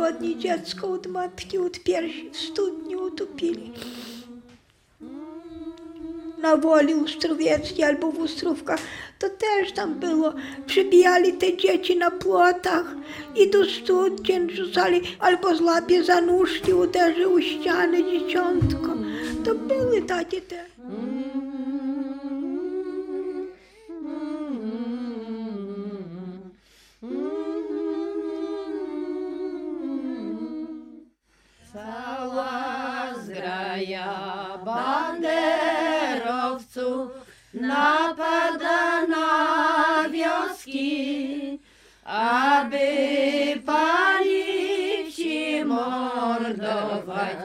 tygodni dziecko od matki, od piersi w studni utopili. Na Woli Ustrowieckiej albo w Ustrówkach, to też tam było. Przybijali te dzieci na płotach i do studni rzucali, albo z łapie za nóżki uderzył ściany dzieciątko. To były takie te. Mordować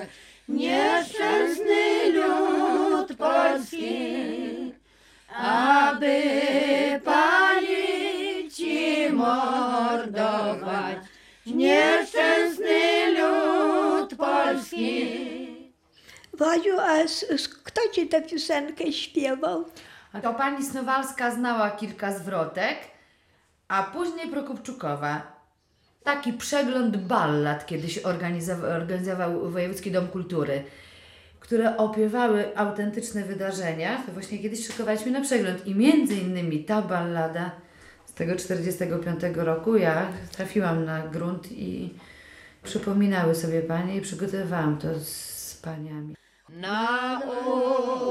nieszczęsny lud polski, aby palić i mordować nieszczęsny lud polski. Wadziu, a kto ci tę piosenkę śpiewał? A to pani Snowalska znała kilka zwrotek, a później Prokopczukowa. Taki przegląd ballad kiedyś organizował, organizował Wojewódzki Dom Kultury, które opiewały autentyczne wydarzenia. To właśnie kiedyś szykowaliśmy na przegląd i między innymi ta ballada z tego 45 roku ja trafiłam na grunt i przypominały sobie panie i przygotowałam to z paniami. Na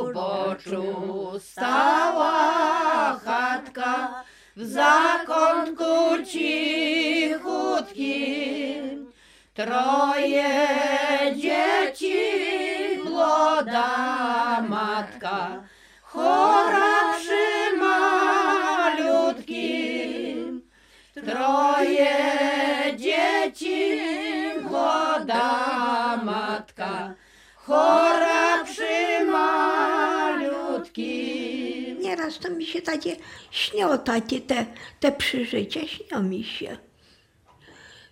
uboczu stała chatka w zakątku cichutkim. Troje dzieci, młoda matka, chora przy malutkim. Troje dzieci, młoda matka, chora Nieraz to mi się takie śnią takie te, te przeżycia, śnią mi się.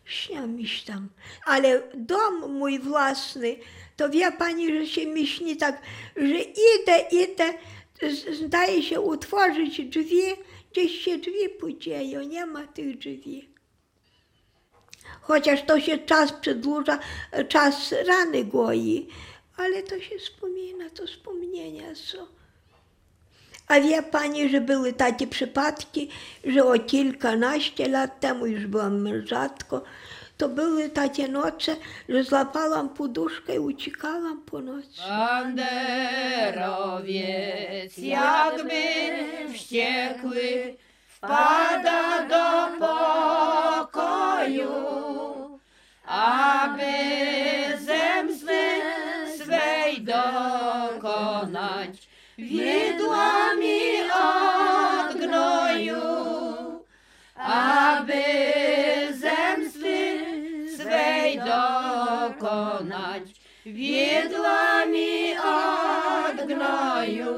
Śnią mi się tam. Ale dom mój własny, to wie pani, że się mi śni tak, że idę, idę, zdaje się utworzyć drzwi, gdzieś się drzwi podzieją, nie ma tych drzwi. Chociaż to się czas przedłuża, czas rany goi, ale to się wspomina, to wspomnienia są. A wie pani, że były takie przypadki, że o kilkanaście lat temu już byłam mężatką, to były takie noce, że złapałam poduszkę i uciekałam po nocy. Banderowiec jakby wściekły wpada do pokoju, aby zemsty swej dokonać od gnoju.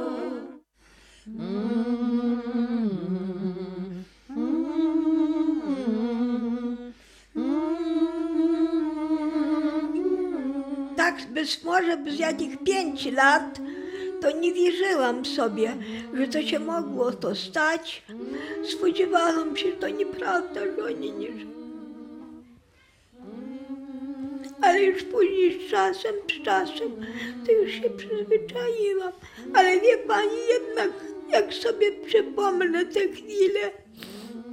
Tak bez, może bez jakich pięć lat, to nie wierzyłam sobie, że to się mogło to stać. Spodziewałam się, że to nieprawda, że oni nie żyją. Ale już później z czasem, z czasem, to już się przyzwyczaiłam. Ale wie pani, jednak jak sobie przypomnę te chwile,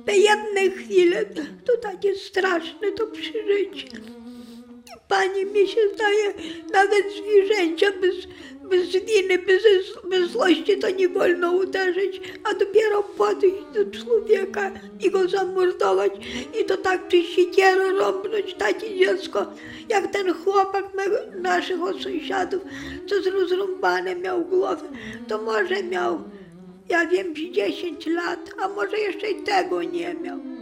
te jedne chwile, to takie straszne to przeżycie. Pani mi się zdaje, nawet zwierzęcia bez, bez winy, bez złości to nie wolno uderzyć, a dopiero podejść do człowieka i go zamordować i to tak czy siekierą rąbnąć takie dziecko, jak ten chłopak mego, naszych sąsiadów, co z miał głowę, to może miał, ja wiem, z 10 lat, a może jeszcze i tego nie miał.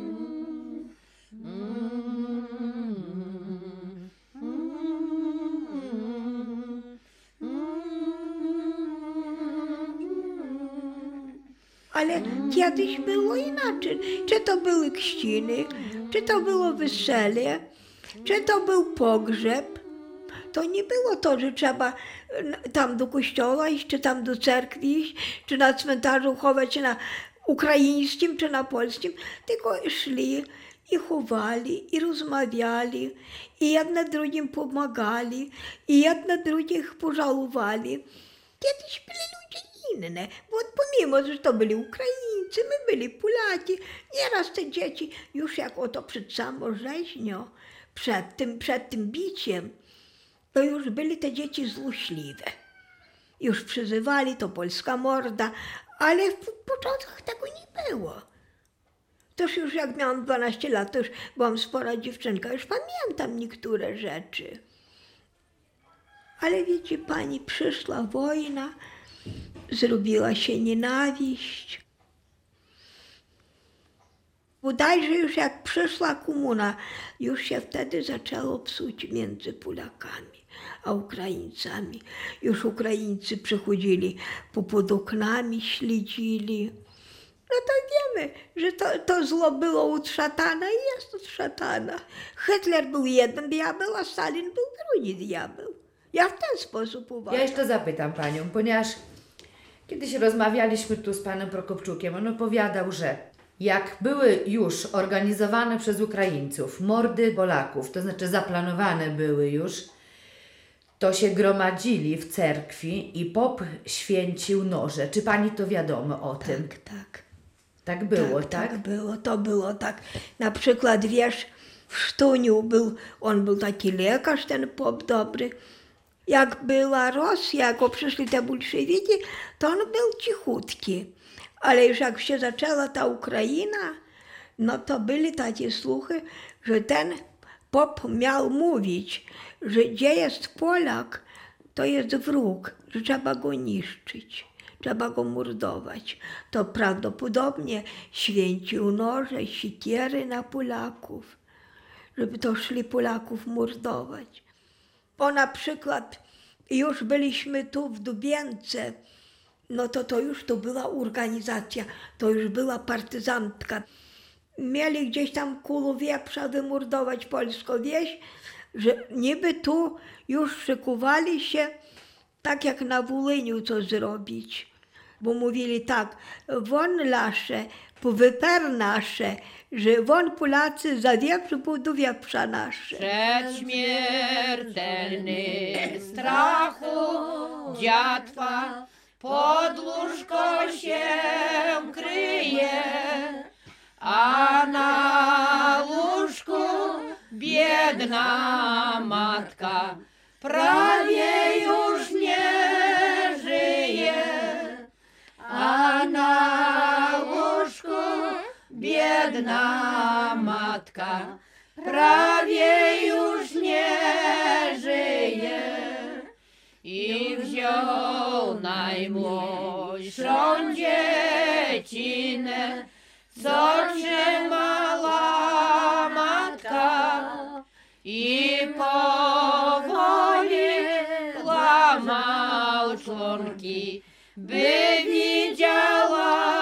Ale kiedyś było inaczej. Czy to były kściny, czy to było wesele, czy to był pogrzeb. To nie było to, że trzeba tam do kościoła iść, czy tam do cerkwi iść, czy na cmentarzu chować, czy na ukraińskim, czy na polskim, tylko szli i chowali, i rozmawiali, i jedna drugim pomagali, i jedna drugich pożałowali. Kiedyś byli ludzie inne, bo pomimo, że to byli Ukraińcy, my byli Polacy, nieraz te dzieci już jak oto przed samą rzeźnią, przed tym, przed tym biciem, to już byli te dzieci złośliwe. Już przyzywali to polska morda, ale w początkach tego nie było. Toż już jak miałam 12 lat, to już byłam spora dziewczynka, już pamiętam niektóre rzeczy. Ale wiecie pani, przyszła wojna, zrobiła się nienawiść. Bodajże już jak przyszła komuna, już się wtedy zaczęło psuć między Polakami a Ukraińcami. Już Ukraińcy przychodzili po pod oknami, śledzili. No to wiemy, że to, to zło było od szatana i jest od szatana. Hitler był jeden diabeł, a Stalin był drugi diabeł. Ja w ten sposób Ja uważam. jeszcze zapytam panią, ponieważ kiedyś rozmawialiśmy tu z panem Prokopczukiem, on opowiadał, że jak były już organizowane przez Ukraińców mordy Polaków, to znaczy zaplanowane były już, to się gromadzili w cerkwi i pop święcił noże. Czy pani to wiadomo o tym? Tak, tak. Tak było, tak, tak? tak było, to było tak. Na przykład, wiesz, w Sztuniu był, on był taki lekarz, ten pop dobry. Jak była Rosja, jak przyszli te bolszewiki, to on był cichutki. Ale już jak się zaczęła ta Ukraina, no to byli takie słuchy, że ten pop miał mówić, że gdzie jest Polak, to jest wróg, że trzeba go niszczyć, trzeba go mordować. To prawdopodobnie święcił noże, sikiery na Polaków, żeby to szli Polaków mordować. Bo na przykład już byliśmy tu w Dubience, no to to już to była organizacja, to już była partyzantka. Mieli gdzieś tam kulu wieprza wymordować polską wieś, że niby tu już szykowali się tak jak na Wołyniu to zrobić. Bo mówili tak, won lasze, powyper nasze, że won Polacy za wieprz budu wieprza nasze. Przed śmiertelnym strachu dziatwa pod łóżko się kryje, a na łóżku biedna matka prawie już biedna matka prawie już nie żyje. I wziął najmłodszą dziecinę, co trzymała matka i powoli łamał członki, by widziała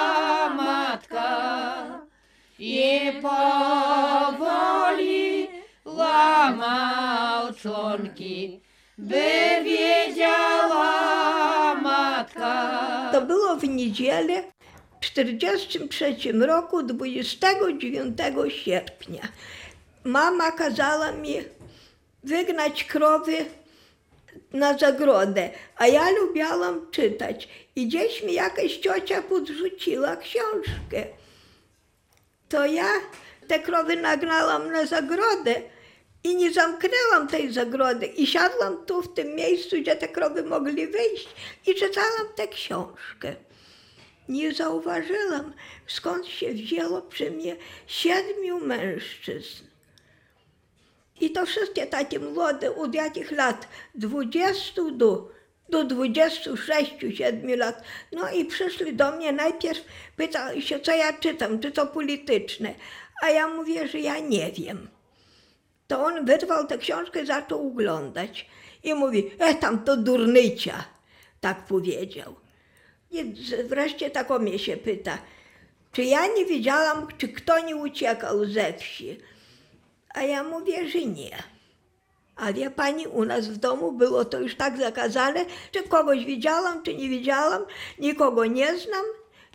powoli łamał członki, by wiedziała matka. To było w niedzielę w 1943 roku 29 sierpnia. Mama kazała mi wygnać krowy na zagrodę, a ja lubiałam czytać. I gdzieś mi jakaś ciocia podrzuciła książkę. To ja te krowy nagnałam na zagrodę i nie zamknęłam tej zagrody. I siadłam tu w tym miejscu, gdzie te krowy mogli wyjść i czytałam tę książkę. Nie zauważyłam, skąd się wzięło przy mnie siedmiu mężczyzn. I to wszystkie takie młode, od jakich lat? 20 do, do 26-7 lat. No i przyszli do mnie najpierw, pytali się, co ja czytam, czy to polityczne. A ja mówię, że ja nie wiem. To on wyrwał tę książkę, zaczął oglądać i mówi, e tam to durnycia, tak powiedział. I wreszcie tak o mnie się pyta, czy ja nie wiedziałam, czy kto nie uciekał ze wsi. A ja mówię, że nie. A wie pani, u nas w domu było to już tak zakazane, czy kogoś widziałam, czy nie widziałam, nikogo nie znam,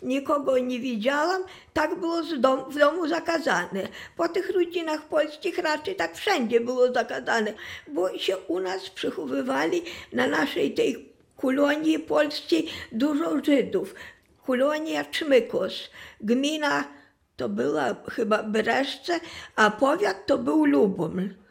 nikogo nie widziałam. Tak było dom, w domu zakazane. Po tych rodzinach polskich raczej tak wszędzie było zakazane, bo się u nas przechowywali na naszej tej kolonii polskiej dużo Żydów. Kolonia Czmykos, gmina to była chyba Breszce, a powiat to był Luboml.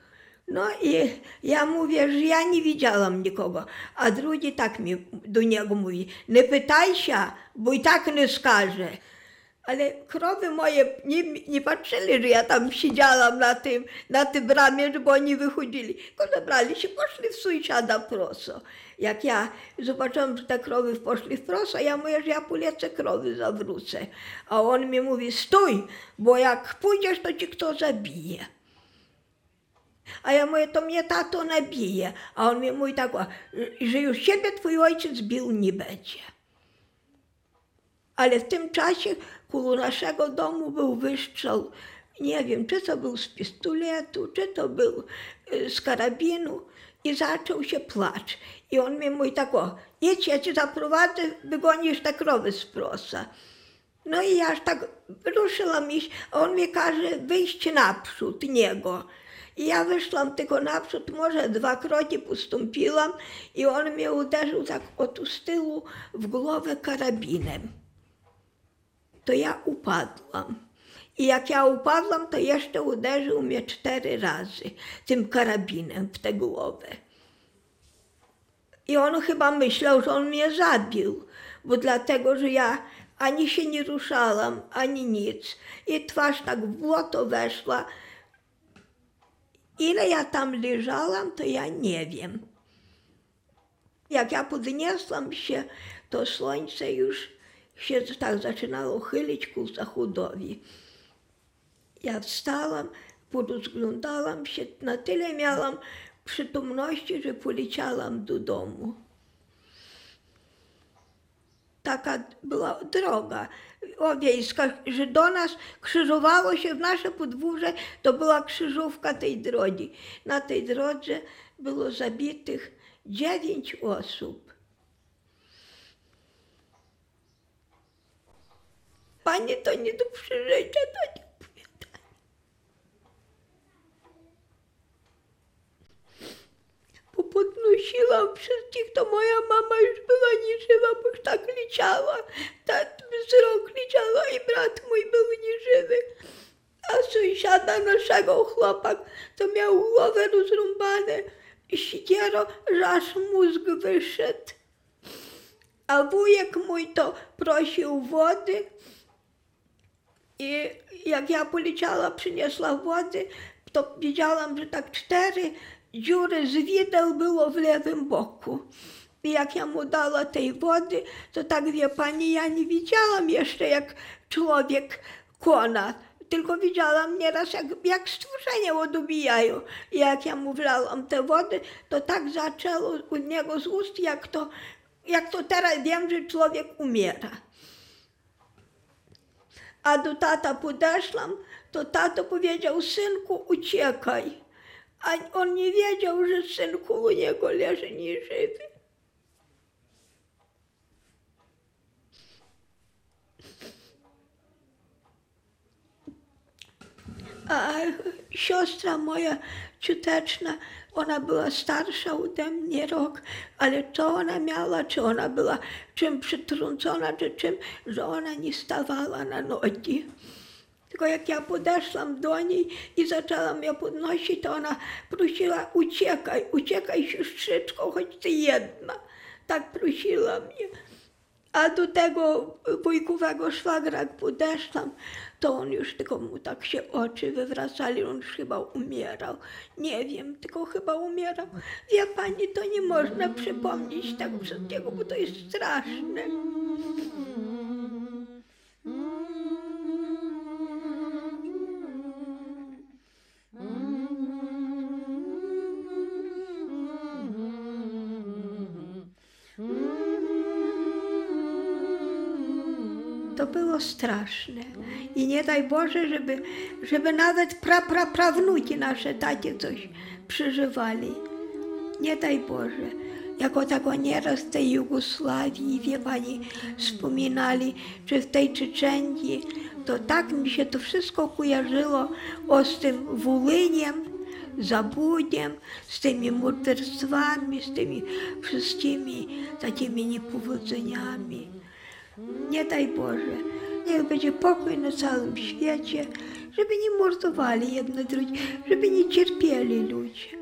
No i ja mówię, że ja nie widziałam nikogo, a drugi tak mi do niego mówi, nie pytaj się, bo i tak nie skaże. Ale krowy moje nie, nie patrzyli, że ja tam siedziałam na tym, na tym bramie, żeby oni wychodzili. Tylko zabrali się, poszli w sąsiada proso. Jak ja zobaczyłam, że te krowy poszli w proso, ja mówię, że ja polecę krowy zawrócę. A on mi mówi, stój, bo jak pójdziesz, to ci kto zabije. A ja mówię, to mnie tato nabije. A on mi mówi tak, że już siebie twój ojciec bił nie będzie. Ale w tym czasie koło naszego domu był wystrzał, nie wiem, czy to był z pistoletu, czy to był y, z karabinu i zaczął się płacz. I on mi mówi tak, o, idź, ja cię zaprowadzę, wygonisz te krowy z prosa. No i ja aż tak ruszyłam iść, a on mi każe wyjść naprzód niego. I ja wyszłam tylko naprzód, może dwa kroki postąpiłam i on mnie uderzył tak od z tyłu w głowę karabinem. To ja upadłam. I jak ja upadłam, to jeszcze uderzył mnie cztery razy tym karabinem w tę głowę. I on chyba myślał, że on mnie zabił, bo dlatego, że ja ani się nie ruszałam, ani nic. I twarz tak w błoto weszła. Ile ja tam leżałam, to ja nie wiem. Jak ja podniosłam się, to słońce już się tak zaczynało chylić ku zachodowi. Ja wstałam, porozglądałam się, na tyle miałam przytomności, że poleciałam do domu. Taka była droga wiejska, że do nas krzyżowało się w nasze podwórze, to była krzyżówka tej drogi. Na tej drodze było zabitych dziewięć osób. Panie, to nie do przeżycia, to nie opowiadania. Bo podnosiłam wszystkich, to moja mama już była nieżywa, bo już tak leciała. Tak wzrok leciała i brat mój był nieżywy. A sąsiada naszego chłopak to miał głowę rozrąbane i sikiero, że aż mózg wyszedł. A wujek mój to prosił wody, i jak ja poleciała, przyniosła wody, to widziałam, że tak cztery dziury z wideł było w lewym boku. I jak ja mu dała tej wody, to tak wie pani, ja nie widziałam jeszcze jak człowiek kona. Tylko widziałam nieraz, jak, jak stworzenia odubijają. I jak ja mu wlałam te wody, to tak zaczęło u niego z ust, jak to, jak to teraz wiem, że człowiek umiera. A do tata podeszłam, to tato powiedział, synku, uciekaj. A on nie wiedział, że synku u niego leży nieżywy. A siostra moja ciuteczna, ona była starsza ode mnie rok, ale co ona miała, czy ona była czym przytrącona, czy czym, że ona nie stawała na nogi. Tylko jak ja podeszłam do niej i zaczęłam ją podnosić, to ona prosiła, uciekaj, uciekaj siostrzyczko, choć ty jedna. Tak prosiła mnie. A do tego wujkowego szwagra, jak podeszłam, to on już tylko mu tak się oczy wywracali, on już chyba umierał. Nie wiem, tylko chyba umierał. Wie pani, to nie można przypomnieć tego wszystkiego, bo to jest straszne. Straszne. I nie daj Boże, żeby, żeby nawet pra, pra, prawnuki nasze takie coś przeżywali. Nie daj Boże. jako tego nieraz w tej Jugosławii, wie pani, wspominali, czy w tej Czeczenii, to tak mi się to wszystko kojarzyło o z tym Wolyniem, Zabudiem, z tymi morderstwami, z tymi wszystkimi takimi niepowodzeniami. Nie daj Boże, niech będzie pokój na całym świecie, żeby nie mordowali jedno drugie, żeby nie cierpieli ludzie.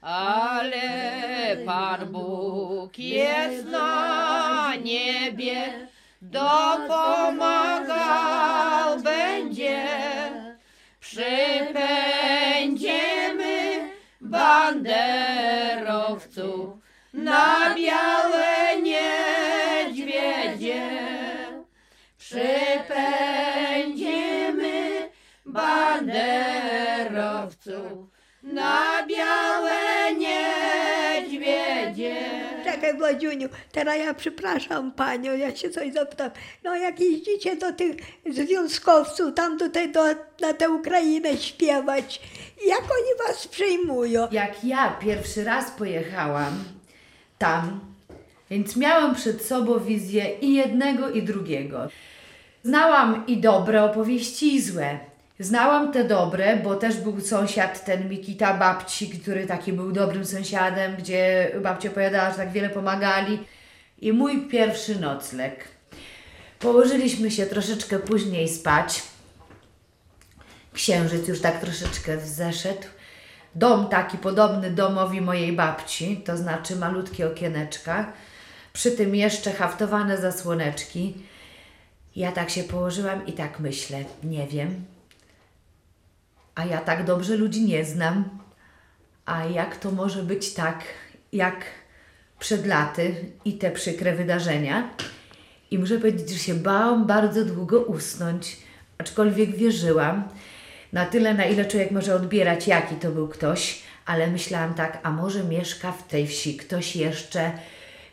Ale Pan Bóg jest na niebie, dopomagał banderowców na białe Władziuniu, teraz ja przepraszam panią, ja się coś zapytam. No jak jeździcie do tych związkowców, tam tutaj do, na tę Ukrainę śpiewać, jak oni was przyjmują? Jak ja pierwszy raz pojechałam tam, więc miałam przed sobą wizję i jednego, i drugiego. Znałam i dobre opowieści, i złe. Znałam te dobre, bo też był sąsiad, ten Mikita babci, który taki był dobrym sąsiadem, gdzie babcia opowiadała, że tak wiele pomagali. I mój pierwszy nocleg. Położyliśmy się troszeczkę później spać. Księżyc już tak troszeczkę zeszedł. Dom taki podobny domowi mojej babci, to znaczy malutkie okieneczka. Przy tym jeszcze haftowane zasłoneczki. Ja tak się położyłam i tak myślę, nie wiem. A ja tak dobrze ludzi nie znam. A jak to może być tak, jak przed laty i te przykre wydarzenia? I muszę powiedzieć, że się bałam bardzo długo usnąć, aczkolwiek wierzyłam. Na tyle, na ile człowiek może odbierać, jaki to był ktoś, ale myślałam tak, a może mieszka w tej wsi ktoś jeszcze,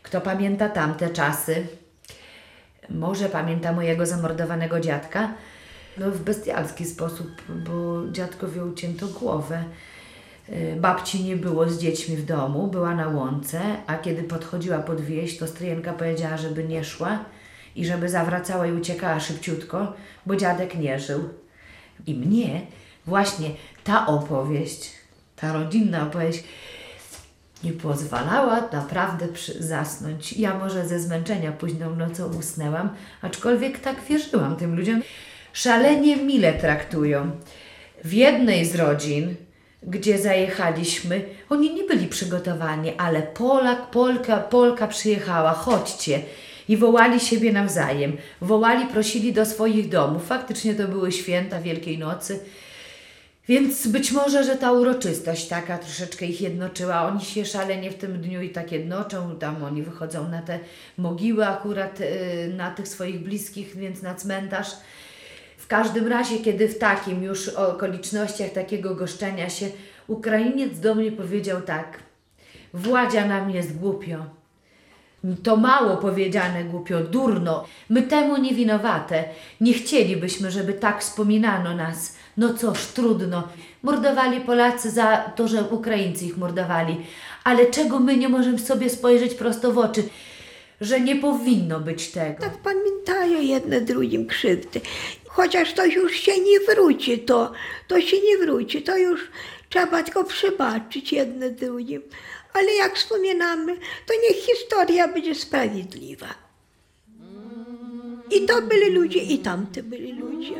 kto pamięta tamte czasy, może pamięta mojego zamordowanego dziadka, no w bestialski sposób, bo dziadkowi ucięto głowę. Y, Babci nie było z dziećmi w domu, była na łące, a kiedy podchodziła pod wieś, to stryjenka powiedziała, żeby nie szła i żeby zawracała i uciekała szybciutko, bo dziadek nie żył. I mnie właśnie ta opowieść, ta rodzinna opowieść nie pozwalała naprawdę zasnąć. Ja może ze zmęczenia późną nocą usnęłam, aczkolwiek tak wierzyłam tym ludziom. Szalenie mile traktują. W jednej z rodzin, gdzie zajechaliśmy, oni nie byli przygotowani, ale Polak, Polka, Polka przyjechała, chodźcie. I wołali siebie nawzajem. Wołali, prosili do swoich domów. Faktycznie to były święta Wielkiej Nocy. Więc być może, że ta uroczystość taka troszeczkę ich jednoczyła. Oni się szalenie w tym dniu i tak jednoczą. Tam oni wychodzą na te mogiły akurat, y, na tych swoich bliskich, więc na cmentarz. W każdym razie, kiedy w takim już okolicznościach takiego goszczenia się Ukrainiec do mnie powiedział tak: Władzia nam jest głupio. To mało powiedziane głupio, durno. My temu nie winowate. Nie chcielibyśmy, żeby tak wspominano nas. No cóż, trudno. Mordowali Polacy za to, że Ukraińcy ich mordowali. Ale czego my nie możemy sobie spojrzeć prosto w oczy? Że nie powinno być tego. Tak pamiętają jedne drugim krzywdy. Chociaż to już się nie wróci, to, to się nie wróci, to już trzeba tylko przebaczyć jedne drugim. Ale jak wspominamy, to niech historia będzie sprawiedliwa. I to byli ludzie, i tamte byli ludzie.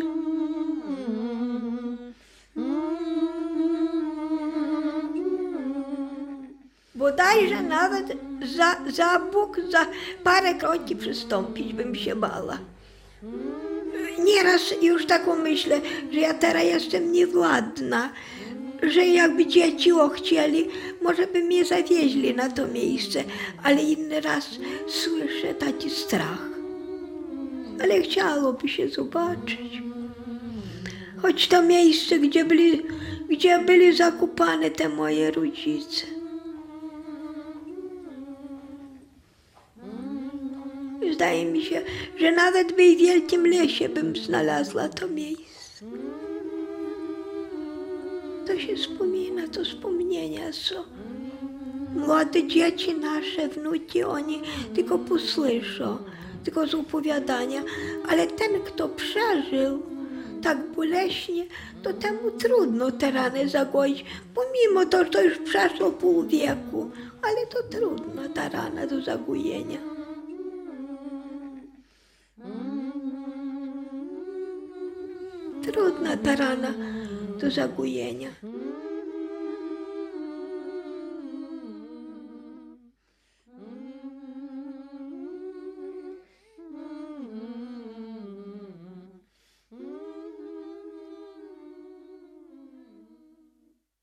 Bodajże nawet za, za Bóg za parę kroki przystąpić bym się bała. Nieraz już taką myślę, że ja teraz jestem niewładna, że jakby dzieci chcieli, może by mnie zawieźli na to miejsce, ale inny raz słyszę taki strach. Ale chciałoby się zobaczyć. Choć to miejsce, gdzie byli, gdzie byli zakupane te moje rodzice. Zdaje mi się, że nawet w jej wielkim lesie bym znalazła to miejsce. co się wspomina, to wspomnienia są. Młode dzieci nasze, wnuki, oni tylko posłyszą, tylko z opowiadania, ale ten, kto przeżył tak boleśnie, to temu trudno te rany zagoić, pomimo to, że to już przeszło pół wieku, ale to trudno ta rana do zagojenia. Trudna ta rana do zagojenia.